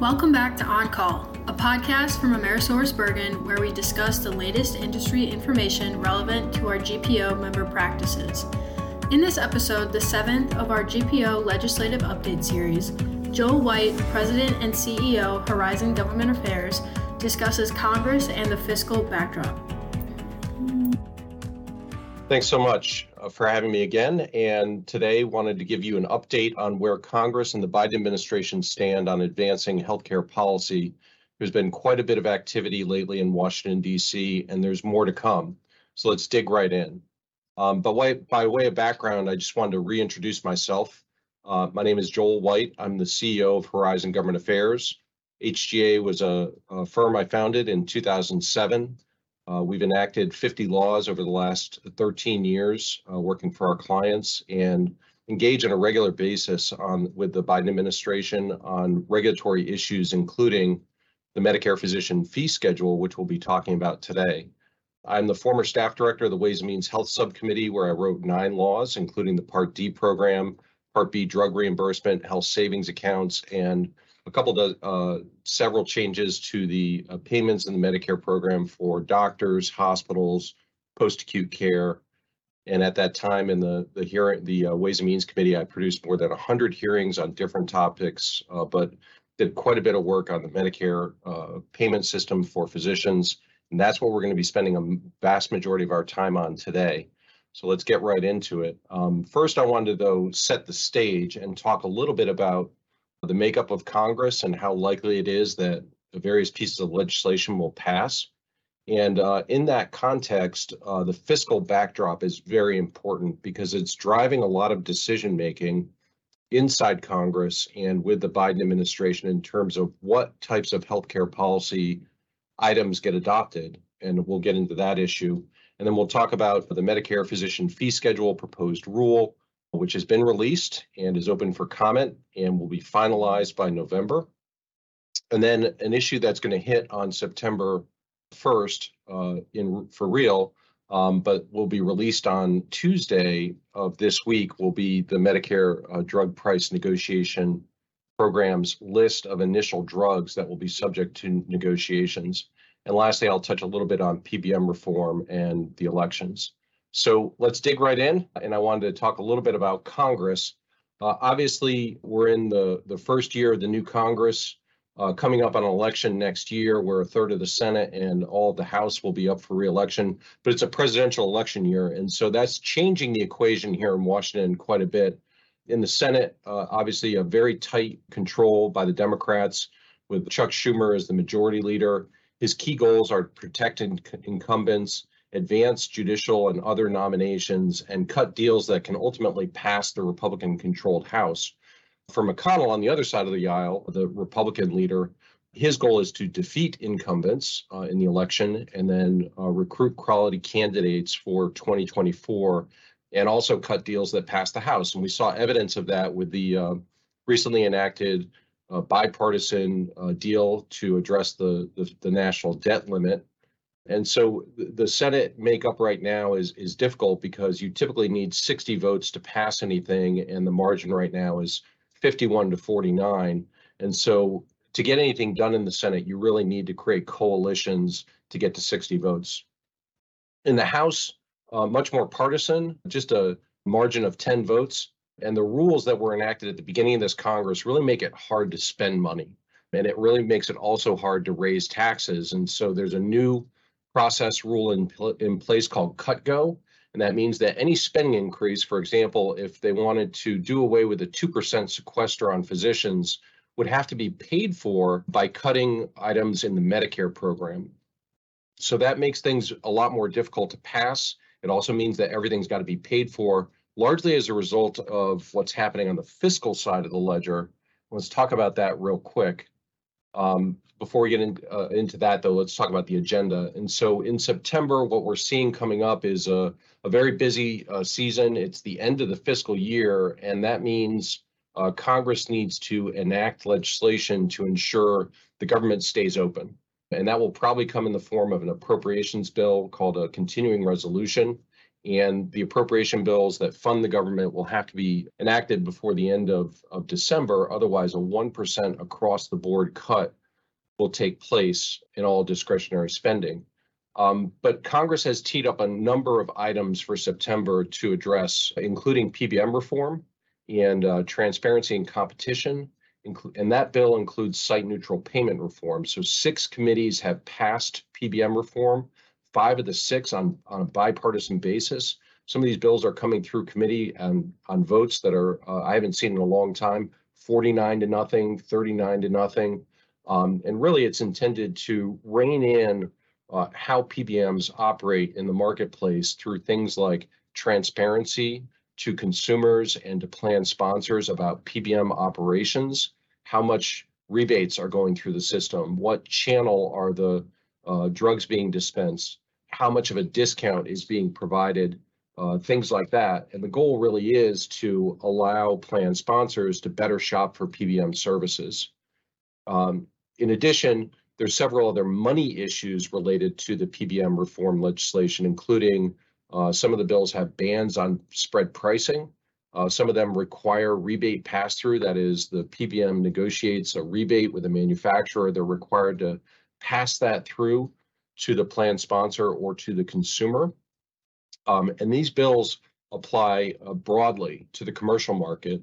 Welcome back to On Call, a podcast from Amerisource Bergen where we discuss the latest industry information relevant to our GPO member practices. In this episode, the seventh of our GPO legislative update series, Joel White, President and CEO Horizon Government Affairs, discusses Congress and the fiscal backdrop. Thanks so much for having me again. And today wanted to give you an update on where Congress and the Biden administration stand on advancing healthcare policy. There's been quite a bit of activity lately in Washington, D.C., and there's more to come. So let's dig right in. Um, but by, by way of background, I just wanted to reintroduce myself. Uh, my name is Joel White. I'm the CEO of Horizon Government Affairs. HGA was a, a firm I founded in 2007 uh, we've enacted 50 laws over the last 13 years uh, working for our clients and engage on a regular basis on with the Biden administration on regulatory issues, including the Medicare physician fee schedule, which we'll be talking about today. I'm the former staff director of the Ways and Means Health Subcommittee, where I wrote nine laws, including the Part D program, Part B drug reimbursement, health savings accounts, and a couple of uh, several changes to the uh, payments in the Medicare program for doctors, hospitals, post-acute care. And at that time in the the hearing, the uh, Ways and Means Committee, I produced more than 100 hearings on different topics, uh, but did quite a bit of work on the Medicare uh, payment system for physicians. And that's what we're going to be spending a vast majority of our time on today. So let's get right into it. Um, first, I wanted to, though, set the stage and talk a little bit about the makeup of Congress and how likely it is that various pieces of legislation will pass. And uh, in that context, uh, the fiscal backdrop is very important because it's driving a lot of decision making inside Congress and with the Biden administration in terms of what types of healthcare policy items get adopted. And we'll get into that issue. And then we'll talk about the Medicare physician fee schedule proposed rule, which has been released and is open for comment and will be finalized by November. And then an issue that's going to hit on September 1st uh, in for real, um, but will be released on Tuesday of this week will be the Medicare uh, drug price negotiation program's list of initial drugs that will be subject to negotiations. And lastly, I'll touch a little bit on PBM reform and the elections. So let's dig right in. And I wanted to talk a little bit about Congress. Uh, obviously, we're in the, the first year of the new Congress, uh, coming up on an election next year where a third of the Senate and all of the House will be up for reelection. But it's a presidential election year. And so that's changing the equation here in Washington quite a bit. In the Senate, uh, obviously, a very tight control by the Democrats with Chuck Schumer as the majority leader. His key goals are protecting incumbents advance judicial and other nominations, and cut deals that can ultimately pass the Republican controlled House. For McConnell on the other side of the aisle, the Republican leader, his goal is to defeat incumbents uh, in the election and then uh, recruit quality candidates for 2024 and also cut deals that pass the House. And we saw evidence of that with the uh, recently enacted uh, bipartisan uh, deal to address the, the, the national debt limit and so the Senate makeup right now is is difficult because you typically need 60 votes to pass anything, and the margin right now is 51 to 49. And so to get anything done in the Senate, you really need to create coalitions to get to 60 votes. In the House, uh, much more partisan, just a margin of 10 votes. And the rules that were enacted at the beginning of this Congress really make it hard to spend money. And it really makes it also hard to raise taxes. And so there's a new process rule in, in place called CutGo. And that means that any spending increase, for example, if they wanted to do away with a 2% sequester on physicians, would have to be paid for by cutting items in the Medicare program. So that makes things a lot more difficult to pass. It also means that everything's got to be paid for, largely as a result of what's happening on the fiscal side of the ledger. Let's talk about that real quick. Um, before we get in, uh, into that, though, let's talk about the agenda. And so in September, what we're seeing coming up is a, a very busy uh, season. It's the end of the fiscal year, and that means uh, Congress needs to enact legislation to ensure the government stays open. And that will probably come in the form of an appropriations bill called a continuing resolution. And the appropriation bills that fund the government will have to be enacted before the end of, of December. Otherwise, a 1% across the board cut will take place in all discretionary spending. Um, but Congress has teed up a number of items for September to address, including PBM reform and uh, transparency and competition. And that bill includes site neutral payment reform. So, six committees have passed PBM reform, five of the six on, on a bipartisan basis. Some of these bills are coming through committee and on votes that are uh, I haven't seen in a long time 49 to nothing, 39 to nothing. Um, and really, it's intended to rein in uh, how PBMs operate in the marketplace through things like transparency to consumers and to plan sponsors about PBM operations, how much rebates are going through the system, what channel are the uh, drugs being dispensed, how much of a discount is being provided, uh, things like that. And the goal really is to allow plan sponsors to better shop for PBM services. Um, in addition, there's several other money issues related to the PBM reform legislation, including uh, some of the bills have bans on spread pricing. Uh, some of them require rebate pass-through. That is, the PBM negotiates a rebate with a manufacturer. They're required to pass that through to the plan sponsor or to the consumer. Um, and these bills apply uh, broadly to the commercial market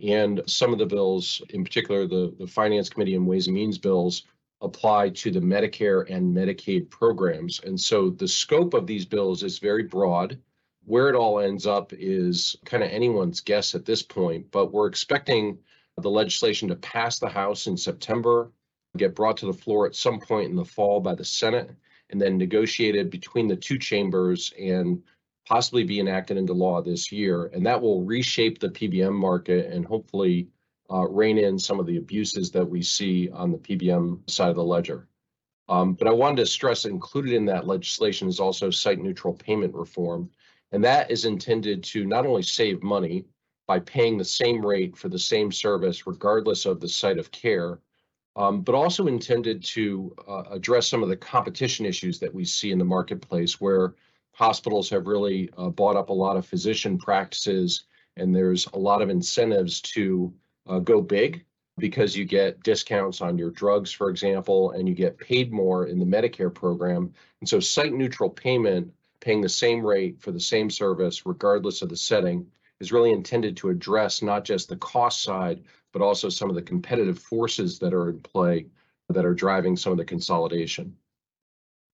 and some of the bills, in particular, the, the Finance Committee and Ways and Means bills, apply to the Medicare and Medicaid programs. And so the scope of these bills is very broad. Where it all ends up is kind of anyone's guess at this point, but we're expecting the legislation to pass the House in September, get brought to the floor at some point in the fall by the Senate, and then negotiated between the two chambers and possibly be enacted into law this year. And that will reshape the PBM market and hopefully uh, rein in some of the abuses that we see on the PBM side of the ledger. Um, but I wanted to stress included in that legislation is also site neutral payment reform. And that is intended to not only save money by paying the same rate for the same service, regardless of the site of care, um, but also intended to uh, address some of the competition issues that we see in the marketplace where hospitals have really uh, bought up a lot of physician practices, and there's a lot of incentives to uh, go big because you get discounts on your drugs, for example, and you get paid more in the Medicare program. And so, site neutral payment, paying the same rate for the same service, regardless of the setting, is really intended to address not just the cost side, but also some of the competitive forces that are in play that are driving some of the consolidation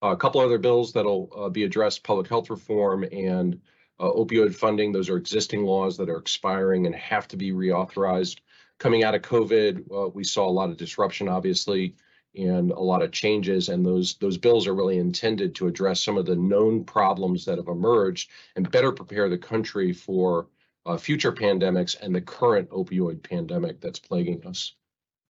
a couple other bills that'll uh, be addressed public health reform and uh, opioid funding. Those are existing laws that are expiring and have to be reauthorized. Coming out of COVID, uh, we saw a lot of disruption, obviously, and a lot of changes. And those those bills are really intended to address some of the known problems that have emerged and better prepare the country for uh, future pandemics and the current opioid pandemic that's plaguing us.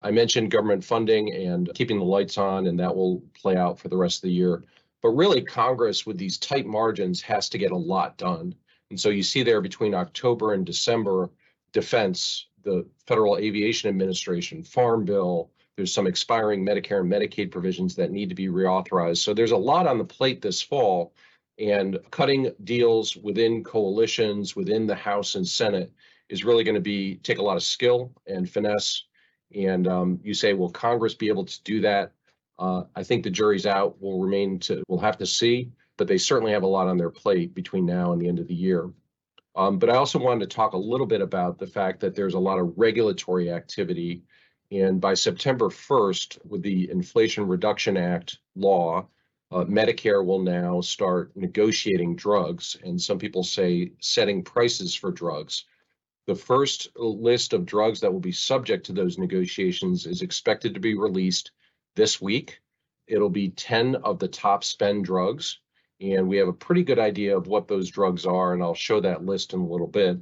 I mentioned government funding and keeping the lights on, and that will play out for the rest of the year. But really, Congress, with these tight margins, has to get a lot done. And so you see there between October and December, defense, the Federal Aviation Administration, Farm Bill, there's some expiring Medicare and Medicaid provisions that need to be reauthorized. So there's a lot on the plate this fall, and cutting deals within coalitions, within the House and Senate, is really going to be take a lot of skill and finesse and um, you say, will Congress be able to do that? Uh, I think the jury's out. We'll remain to, we'll have to see, but they certainly have a lot on their plate between now and the end of the year. Um, but I also wanted to talk a little bit about the fact that there's a lot of regulatory activity. And by September 1st, with the Inflation Reduction Act law, uh, Medicare will now start negotiating drugs, and some people say setting prices for drugs. The first list of drugs that will be subject to those negotiations is expected to be released this week. It'll be 10 of the top spend drugs, and we have a pretty good idea of what those drugs are, and I'll show that list in a little bit.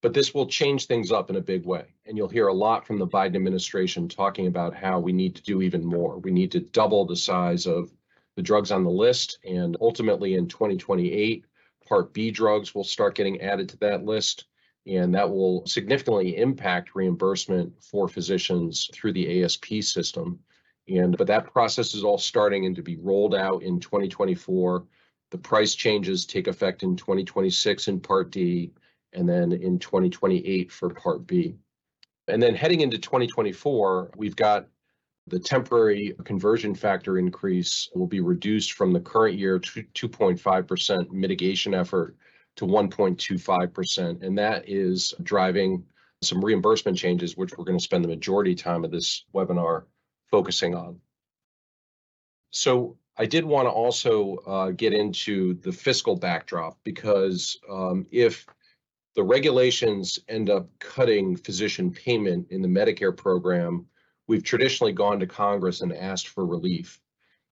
But this will change things up in a big way, and you'll hear a lot from the Biden administration talking about how we need to do even more. We need to double the size of the drugs on the list, and ultimately in 2028, Part B drugs will start getting added to that list and that will significantly impact reimbursement for physicians through the ASP system. And but that process is all starting and to be rolled out in 2024. The price changes take effect in 2026 in Part D and then in 2028 for Part B. And then heading into 2024, we've got the temporary conversion factor increase will be reduced from the current year 2.5% mitigation effort to 1.25%. And that is driving some reimbursement changes, which we're going to spend the majority time of this webinar focusing on. So I did want to also uh, get into the fiscal backdrop because um, if the regulations end up cutting physician payment in the Medicare program, we've traditionally gone to Congress and asked for relief.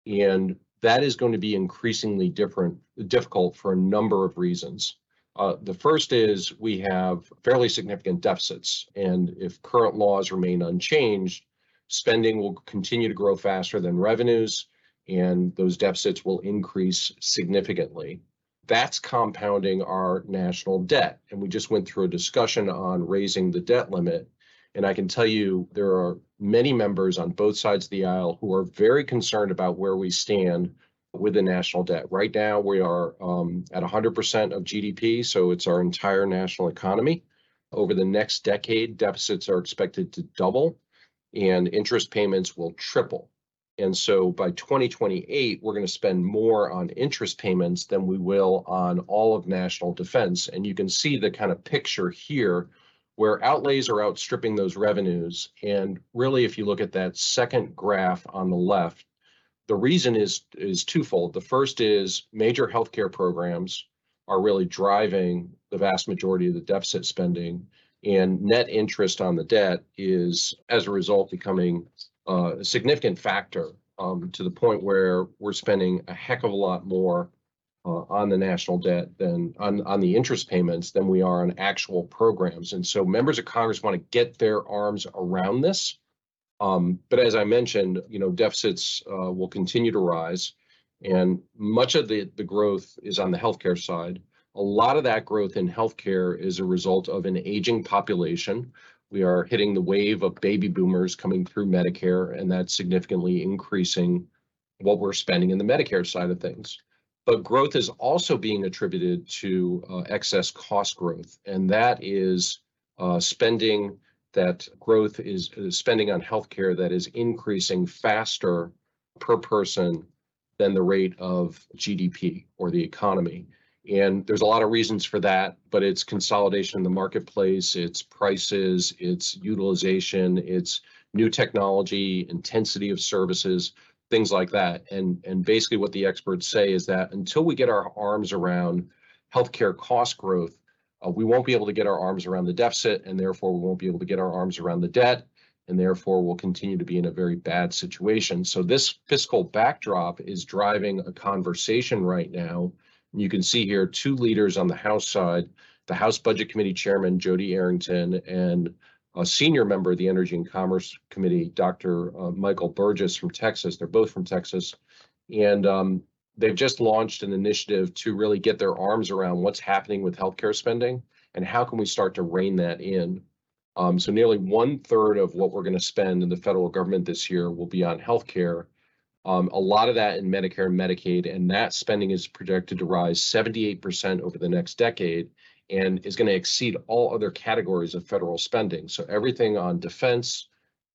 And that is going to be increasingly different, difficult for a number of reasons. Uh, the first is we have fairly significant deficits, and if current laws remain unchanged, spending will continue to grow faster than revenues, and those deficits will increase significantly. That's compounding our national debt. And we just went through a discussion on raising the debt limit. And I can tell you there are many members on both sides of the aisle who are very concerned about where we stand with the national debt. Right now, we are um, at 100% of GDP, so it's our entire national economy. Over the next decade, deficits are expected to double and interest payments will triple. And so by 2028, we're going to spend more on interest payments than we will on all of national defense. And you can see the kind of picture here where outlays are outstripping those revenues. And really, if you look at that second graph on the left, the reason is is twofold. The first is major healthcare programs are really driving the vast majority of the deficit spending, and net interest on the debt is, as a result, becoming uh, a significant factor um, to the point where we're spending a heck of a lot more uh, on the national debt than on, on the interest payments than we are on actual programs. And so members of Congress want to get their arms around this um, but as I mentioned, you know, deficits uh, will continue to rise, and much of the, the growth is on the healthcare side. A lot of that growth in healthcare is a result of an aging population. We are hitting the wave of baby boomers coming through Medicare, and that's significantly increasing what we're spending in the Medicare side of things. But growth is also being attributed to uh, excess cost growth, and that is uh, spending that growth is, is spending on healthcare that is increasing faster per person than the rate of GDP or the economy. And there's a lot of reasons for that, but it's consolidation in the marketplace, it's prices, it's utilization, it's new technology, intensity of services, things like that. And, and basically what the experts say is that until we get our arms around healthcare cost growth, uh, we won't be able to get our arms around the deficit, and therefore we won't be able to get our arms around the debt, and therefore we'll continue to be in a very bad situation. So this fiscal backdrop is driving a conversation right now. You can see here two leaders on the House side, the House Budget Committee Chairman Jody Arrington and a senior member of the Energy and Commerce Committee, Dr. Uh, Michael Burgess from Texas. They're both from Texas. And um, they've just launched an initiative to really get their arms around what's happening with healthcare spending and how can we start to rein that in. Um, so nearly one third of what we're going to spend in the federal government this year will be on healthcare. Um, a lot of that in Medicare and Medicaid, and that spending is projected to rise 78% over the next decade and is going to exceed all other categories of federal spending. So everything on defense,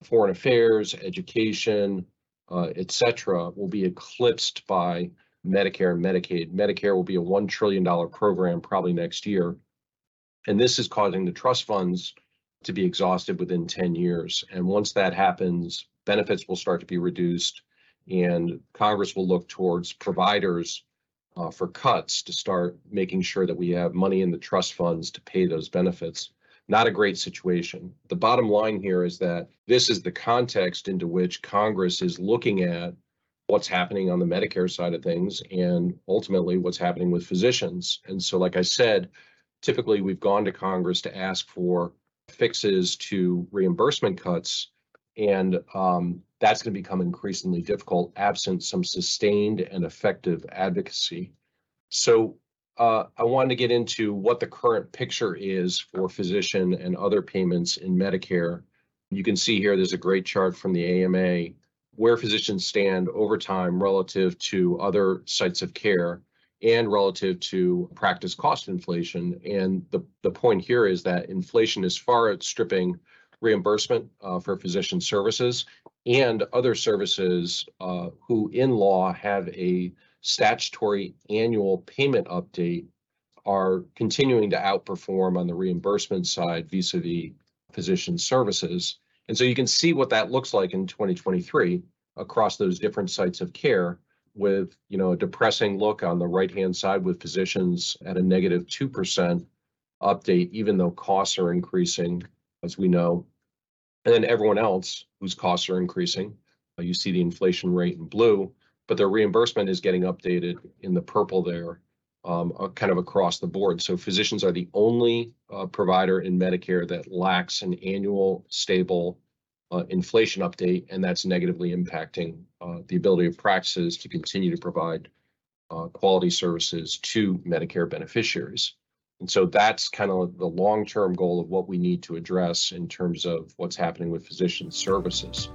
foreign affairs, education, uh, et cetera, will be eclipsed by Medicare and Medicaid. Medicare will be a $1 trillion program probably next year. And this is causing the trust funds to be exhausted within 10 years. And once that happens, benefits will start to be reduced and Congress will look towards providers uh, for cuts to start making sure that we have money in the trust funds to pay those benefits. Not a great situation. The bottom line here is that this is the context into which Congress is looking at what's happening on the Medicare side of things and ultimately what's happening with physicians. And so, like I said, typically we've gone to Congress to ask for fixes to reimbursement cuts. And um, that's going to become increasingly difficult absent some sustained and effective advocacy. So uh, I wanted to get into what the current picture is for physician and other payments in Medicare. You can see here there's a great chart from the AMA where physicians stand over time relative to other sites of care. and relative to practice cost inflation. And the, the point here is that inflation is far outstripping reimbursement uh, for physician services and other services uh, who in law have a statutory annual payment update are continuing to outperform on the reimbursement side vis-a-vis physician services. And so you can see what that looks like in 2023 across those different sites of care with, you know, a depressing look on the right-hand side with physicians at a negative 2% update, even though costs are increasing, as we know. And then everyone else whose costs are increasing, uh, you see the inflation rate in blue, but their reimbursement is getting updated in the purple there, um, uh, kind of across the board. So physicians are the only uh, provider in Medicare that lacks an annual stable uh, inflation update, and that's negatively impacting uh, the ability of practices to continue to provide quality services to Medicare beneficiaries. And so that's kind of the long-term goal of what we need to address in terms of what's happening with physician services.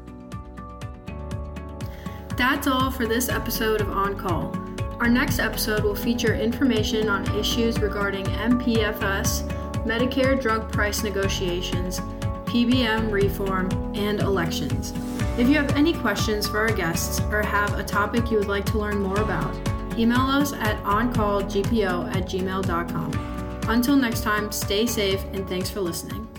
That's all for this episode of On Call. Our next episode will feature information on issues regarding MPFS, Medicare drug price negotiations, PBM reform, and elections. If you have any questions for our guests or have a topic you would like to learn more about, email us at oncallgpo at gmail.com. Until next time, stay safe and thanks for listening.